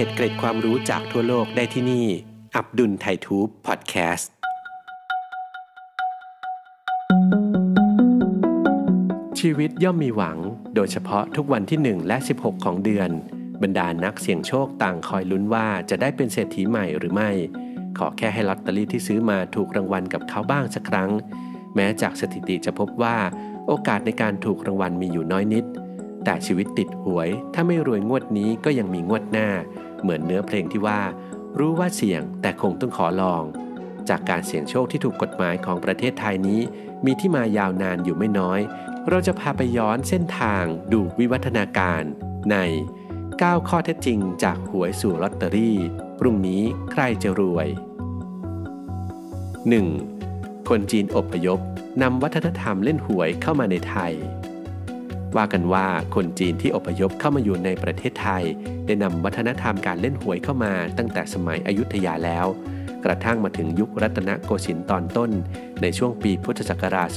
เดตเกร็ดความรู้จากทั่วโลกได้ที่นี่ อับดุลไททูบพอดแคสต์ ชีวิตย่อมมีหวัง โดยเฉพาะทุกวันที่ 1 และ 16 ของเดือน บรรดานักเสี่ยงโชคต่างคอยลุ้นว่าจะได้เป็นเศรษฐีใหม่หรือไม่ ขอแค่ให้ลอตเตอรี่ที่ซื้อมาถูกรางวัลกับเขาบ้างสักครั้ง แม้จากสถิติจะพบว่า โอกาสในการถูกรางวัลมีอยู่น้อยนิด แต่ชีวิตติดหวย ถ้าไม่รวยงวดนี้ก็ยังมีงวดหน้า เหมือนเนื้อเพลงที่ว่า รู้ว่าเสี่ยงแต่คงต้องขอลอง จากการเสี่ยงโชคที่ถูกกฎหมายของประเทศไทยนี้ มีที่มายาวนานอยู่ไม่น้อย เราจะพาไปย้อนเส้นทางดูวิวัฒนาการใน 9 ข้อเท็จจริงจากหวยสู่ลอตเตอรี่ พรุ่งนี้ใครจะรวย 1. คนจีนอพยพนำวัฒนธรรมเล่นหวยเข้ามาในไทย ว่ากันว่าคนจีนที่อพยพเข้ามาอยู่ในประเทศไทย ได้นำวัฒนธรรมการเล่นหวยเข้ามาตั้งแต่สมัยอยุธยาแล้ว กระทั่งมาถึงยุครัตนโกสินทร์ตอนต้น ในช่วงปีพุทธศักราช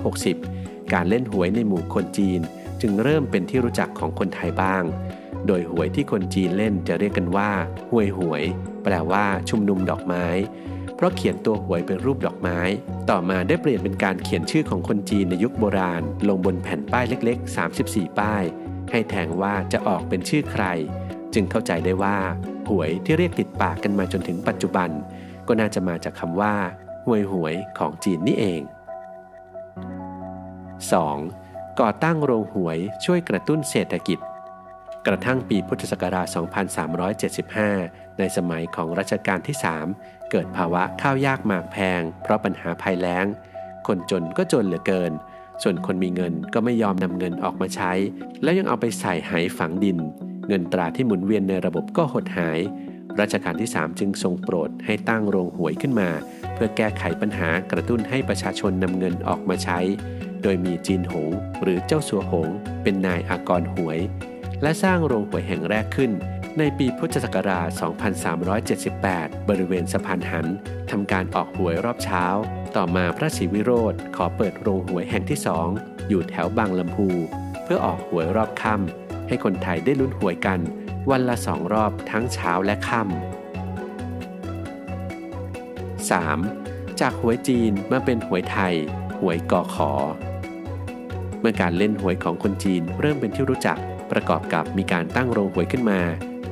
2360 การเล่นหวยในหมู่คนจีน จึงเริ่มเป็นที่รู้จักของคนไทยบ้าง โดยหวยที่คนจีนเล่นจะเรียกกันว่าหวยหวย แปลว่าชุมนุมดอกไม้ เพราะเขียนตัวหวยเป็นรูปดอกไม้ ต่อมาได้เปลี่ยนเป็นการเขียนชื่อของคนจีนในยุคโบราณ ลงบนแผ่นป้ายเล็ก ๆ 34 ป้าย ให้แทงว่าจะออกเป็นชื่อใคร จึงเข้าใจได้ว่า หวยที่เรียกติดปากกันมาจนถึงปัจจุบัน ก็น่าจะมาจากคำว่าหวยหวยของจีนนี่เอง 2. ก่อตั้งโรงหวยช่วยกระตุ้นเศรษฐกิจ กระทั่งปีพุทธศักราช 2375 ในสมัยของรัชกาลที่ 3 เกิดภาวะข้าวยากหมากแพง เพราะปัญหาภัยแล้ง คนจนก็จนเหลือเกิน ส่วนคนมีเงินก็ไม่ยอมนำเงินออกมาใช้ แล้วยังเอาไปใส่ไหฝังดิน เงินตราที่หมุนเวียนในระบบก็หดหาย รัชกาลที่ 3 จึงทรงโปรดให้ตั้งโรงหวยขึ้นมา เพื่อแก้ไขปัญหากระตุ้นให้ประชาชนนำเงินออกมาใช้ โดยมีจีนหง หรือเจ้าสัวหง เป็นนายอากรหวย และสร้างโรงหวยแห่งแรกขึ้น ในปีพุทธศักราช 2378 บริเวณสะพานหันทำการออกหวยรอบเช้า ต่อมาพระศรีวิโรธขอเปิดโรงหวยแห่งที่สองอยู่แถวบางลำพู เพื่อออกหวยรอบค่ำให้คนไทยได้ลุ้นหวยกัน วันละสองรอบทั้งเช้าและค่ำ 3. จากหวยจีนมาเป็นหวยไทย หวยกอขอเมื่อการเล่นหวยของคนจีนเริ่มเป็นที่รู้จัก ประกอบกับมีการตั้งโรงหวยขึ้นมา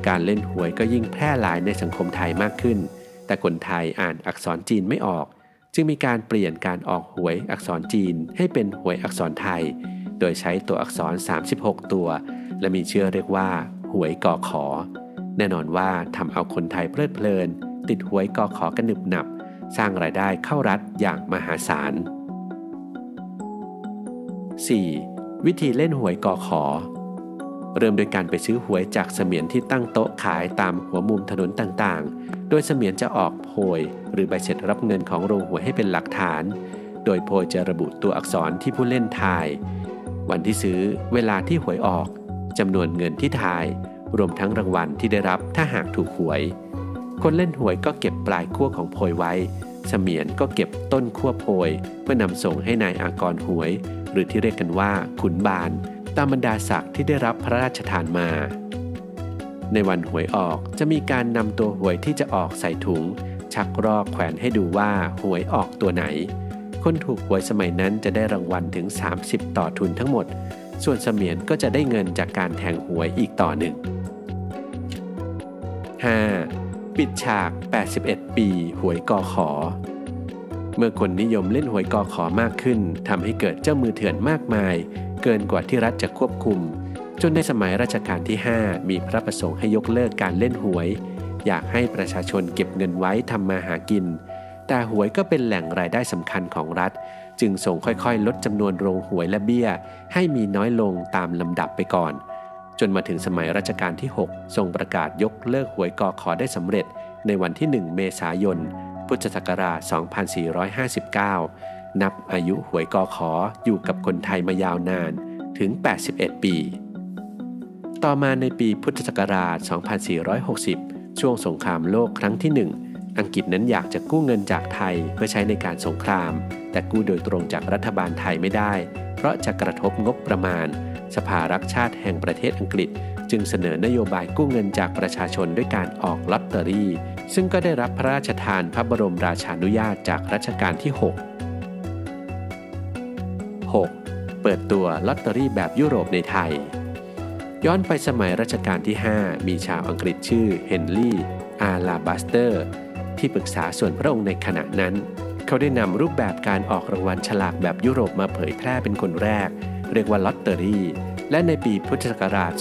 การเล่นหวยก็ยิ่งแพร่หลายในสังคมไทยมากขึ้น แต่คนไทยอ่านอักษรจีนไม่ออก จึงมีการเปลี่ยนการออกหวยอักษรจีนให้เป็นหวยอักษรไทย โดยใช้ตัวอักษร 36 ตัว และมีชื่อเรียกว่า หวยกอขอ แน่นอนว่าทำเอาคนไทยเพลิดเพลิน ติดหวยกอขอกันหนึบหนับ สร้างรายได้เข้ารัฐอย่างมหาศาล 4. วิธีเล่นหวยกอขอ เริ่มโดยการไปซื้อหวยจากเสมียนที่ตั้งโต๊ะขายตามหัวมุมถนนต่างๆ โดยเสมียนจะออกโพยหรือใบเสร็จรับเงินของโรงหวยให้เป็นหลักฐาน โดยโพยจะระบุตัวอักษรที่ผู้เล่นทาย วันที่ซื้อ เวลาที่หวยออกจำนวนเงินที่ทาย รวมทั้งรางวัลที่ได้รับถ้าหากถูกหวย คนเล่นหวยก็เก็บปลายขั้วของโพยไว้ เสมียนก็เก็บต้นขั้วโพย เพื่อนำส่งให้นายอากรหวย หรือที่เรียกกันว่าขุนบาน ตามบรรดาศักดิ์ที่ได้รับพระราชทานมา ในวันหวยออกจะมีการนำตัวหวยที่จะออกใส่ถุง ชักรอกแขวนให้ดูว่าหวยออกตัวไหน คนถูกหวยสมัยนั้นจะได้รางวัลถึง 30 ต่อทุนทั้งหมด ส่วนเสมียนก็จะได้เงินจากการแทงหวยอีกต่อหนึ่ง 5. ปิดฉาก 81 ปี หวยกอขอ เมื่อคนนิยมเล่นหวยกอขอมากขึ้นทำให้เกิดเจ้ามือเถื่อนมากมาย เกินกว่าที่รัฐจะควบคุม จนในสมัยรัชกาลที่ 5 มีพระประสงค์ให้ยกเลิกการเล่นหวย อยากให้ประชาชนเก็บเงินไว้ทำมาหากิน แต่หวยก็เป็นแหล่งรายได้สำคัญของรัฐ จึงส่งค่อยๆ ลดจำนวนโรงหวยและเบี้ย ให้มีน้อยลงตามลำดับไปก่อน จนมาถึงสมัยรัชกาลที่ 6 ทรงประกาศยกเลิกหวยกอขอได้สำเร็จในวันที่ 1 เมษายน พุทธศักราช 2459 นับอายุหวยกอขออยู่กับคนไทยมายาวนานถึง 81 ปี ต่อมาในปีพุทธศักราช 2460 ช่วงสงครามโลกครั้งที่1อังกฤษนั้นอยากจะกู้เงินจากไทยเพื่อใช้ในการสงคราม แต่กู้โดยตรงจากรัฐบาลไทยไม่ได้ เพราะจะกระทบงบประมาณ สภารักชาติแห่งประเทศอังกฤษ จึงเสนอนโยบายกู้เงินจากประชาชนด้วยการออกลอตเตอรี่ ซึ่งก็ได้รับพระราชทานพระบรมราชานุญาตจากรัชกาลที่ 6 6. เปิดตัวลอตเตอรี่แบบยุโรปในไทย ย้อนไปสมัยรัชกาลที่ 5 มีชาวอังกฤษชื่อเฮนรี่อาลาบาสเตอร์ ที่ปรึกษาส่วนพระองค์ในขณะนั้น เขาได้นำรูปแบบการออกรางวัลสลากแบบยุโรปมาเผยแพร่เป็นคนแรก เรียกว่าลอตเตอรี่ และในปีพุทธศักราช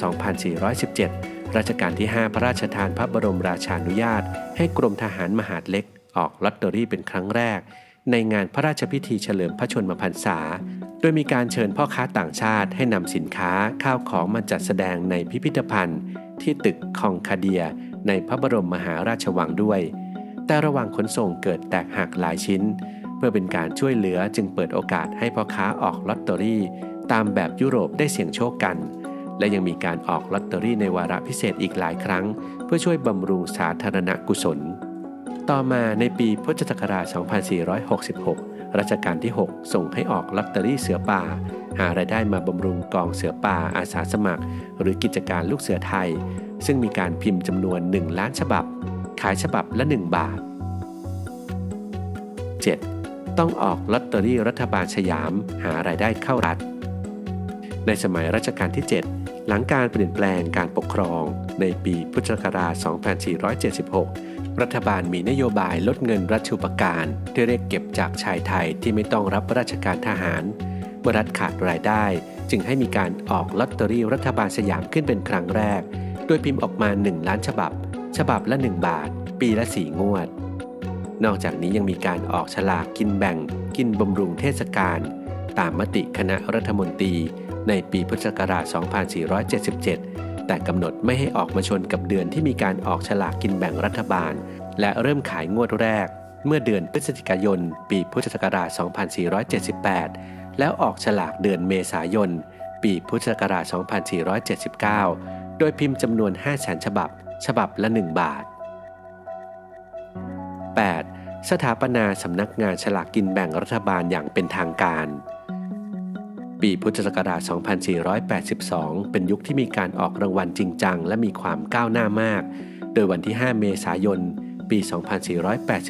2417 รัชกาลที่ 5 พระราชทานพระบรมราชานุญาต ให้กรมทหารมหาดเล็ก ออกลอตเตอรี่เป็นครั้งแรก ในงานพระราชพิธีเฉลิมพระชนมพรรษา โดยมีการเชิญพ่อค้าต่างชาติให้นำสินค้าข้าวของมาจัดแสดงในพิพิธภัณฑ์ ที่ตึกคองคาเดีย ในพระบรมมหาราชวังด้วย แต่ระหว่างขนส่งเกิดแตกหักหลายชิ้น เพื่อเป็นการช่วยเหลือจึงเปิดโอกาสให้พ่อค้าออกลอตเตอรี่ ตามแบบยุโรปได้เสี่ยงโชคกันและยังมีการออกลอตเตอรี่ในวาระพิเศษอีกหลายครั้ง เพื่อช่วยบำรุงสาธารณกุศล ต่อมาในปีพุทธศักราช 2466 รัชกาลที่ 6 ส่งให้ออกลอตเตอรี่เสือป่า หารายได้มาบำรุงกองเสือป่าอาสาสมัคร หรือกิจการลูกเสือไทย ซึ่งมีการพิมพ์จำนวน 1 ล้านฉบับ ขายฉบับละ 1 บาท 7. ต้องออกลอตเตอรี่รัฐบาลสยาม หารายได้เข้ารัฐ ในสมัยรัชกาลที่ 7 หลังการเปลี่ยนแปลงการปกครองในปีพุทธศักราช 2476 รัฐบาลมีนโยบายลดเงินรัชุปการที่เรียกเก็บจากชายไทยที่ไม่ต้องรับราชการทหารเมื่อรัฐขาดรายได้ จึงให้มีการออกลอตเตอรี่รัฐบาลสยามขึ้นเป็นครั้งแรก โดยพิมพ์ออกมา 1 ล้านฉบับ ฉบับละ 1 บาท ปีละ 4 งวด นอกจากนี้ยังมีการออกฉลากกินแบ่ง กินบำรุงเทศกาลตามมติคณะรัฐมนตรี ในปีพุทธศักราช 2477 แต่กำหนดไม่ให้ออกมาชนกับเดือนที่มีการออกฉลากกินแบ่งรัฐบาล และเริ่มขายงวดแรก เมื่อเดือนพฤศจิกายน ปีพุทธศักราช 2478 แล้วออกฉลากเดือนเมษายน ปีพุทธศักราช 2479 โดยพิมพ์จำนวน500,000ฉบับ ฉบับละ 1 บาท 8. สถาปนาสำนักงานฉลากกินแบ่งรัฐบาลอย่างเป็นทางการ ปีพุทธศักราช 2482 เป็นยุคที่มีการออกรางวัลจริงจังและมีความก้าวหน้ามาก โดยวันที่ 5 เมษายน ปี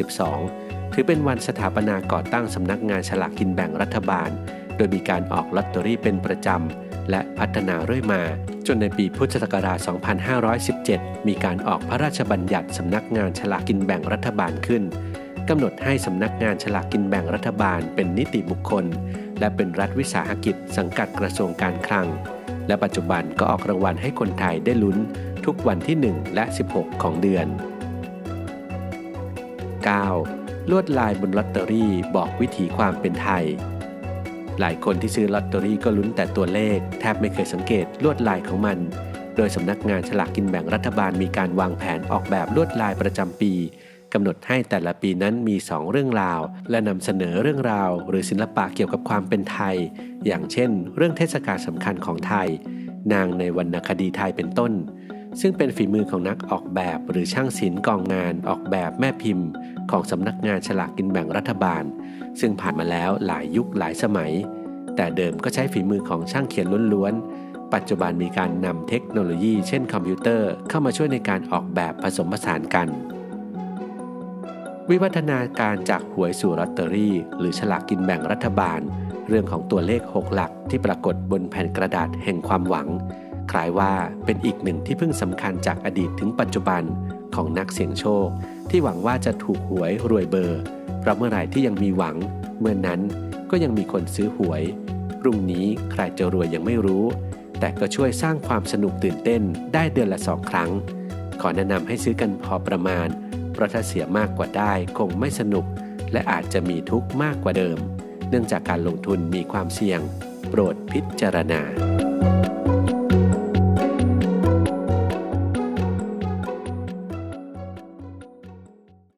2482 ถือเป็นวันสถาปนาก่อตั้งสำนักงานฉลากกินแบ่งรัฐบาล โดยมีการออกลอตเตอรี่เป็นประจำ และพัฒนาเรื่อยมา จนในปีพุทธศักราช 2517 มีการออกพระราชบัญญัติสำนักงานฉลากกินแบ่งรัฐบาลขึ้นกำหนดให้สำนักงานฉลากกินแบ่งรัฐบาลเป็นนิติบุคคล และเป็นรัฐวิสาหกิจสังกัดกระทรวงการคลัง และปัจจุบันก็ออกรางวัลให้คนไทยได้ลุ้นทุกวันที่ 1 และ 16 ของเดือน 9. ลวดลายบนลอตเตอรี่บอกวิถีความเป็นไทย หลายคนที่ซื้อลอตเตอรี่ก็ลุ้นแต่ตัวเลข แทบไม่เคยสังเกตลวดลายของมัน โดยสำนักงานฉลากกินแบ่งรัฐบาลมีการวางแผนออกแบบลวดลายประจำปี กำหนดให้แต่ละปีนั้นมี 2 เรื่องราว และนำเสนอเรื่องราว หรือศิลปะเกี่ยวกับความเป็นไทย อย่างเช่น เรื่องเทศกาลสำคัญของไทย นางในวรรณคดีไทยเป็นต้น ซึ่งเป็นฝีมือของนักออกแบบหรือช่างศิลป์กองงานออกแบบแม่พิมพ์ ของสำนักงานฉลากกินแบ่งรัฐบาล ซึ่งผ่านมาแล้วหลายยุคหลายสมัย แต่เดิมก็ใช้ฝีมือของช่างเขียนล้วนๆปัจจุบันมีการนำเทคโนโลยีเช่นคอมพิวเตอร์เข้ามาช่วยในการออกแบบผสมผสานกัน วิวัฒนาการจากหวยสู่ลอตเตอรี่ หรือฉลากกินแบ่งรัฐบาล เรื่องของตัวเลข 6 หลักที่ปรากฏบนแผ่นกระดาษแห่งความหวัง คล้ายว่าเป็นอีกหนึ่งที่พึ่งสำคัญจากอดีตถึงปัจจุบันของนักเสี่ยงโชค ที่หวังว่าจะถูกหวยรวยเบอร์ เพราะเมื่อไหร่ที่ยังมีหวัง เมื่อนนั้นก็ยังมีคนซื้อหวย พรุ่งนี้ใครจะรวยยังไม่รู้ แต่ก็ช่วยสร้างความสนุกตื่นเต้นได้เดือนละสองครั้ง ขอแนะนำให้ซื้อกันพอประมาณ ราะถ้าเสียมากกว่าได้คงไม่สนุก และอาจจะมีทุกข์มากกว่าเดิม เนื่องจากการลงทุนมีความเสี่ยง โปรดพิจารณา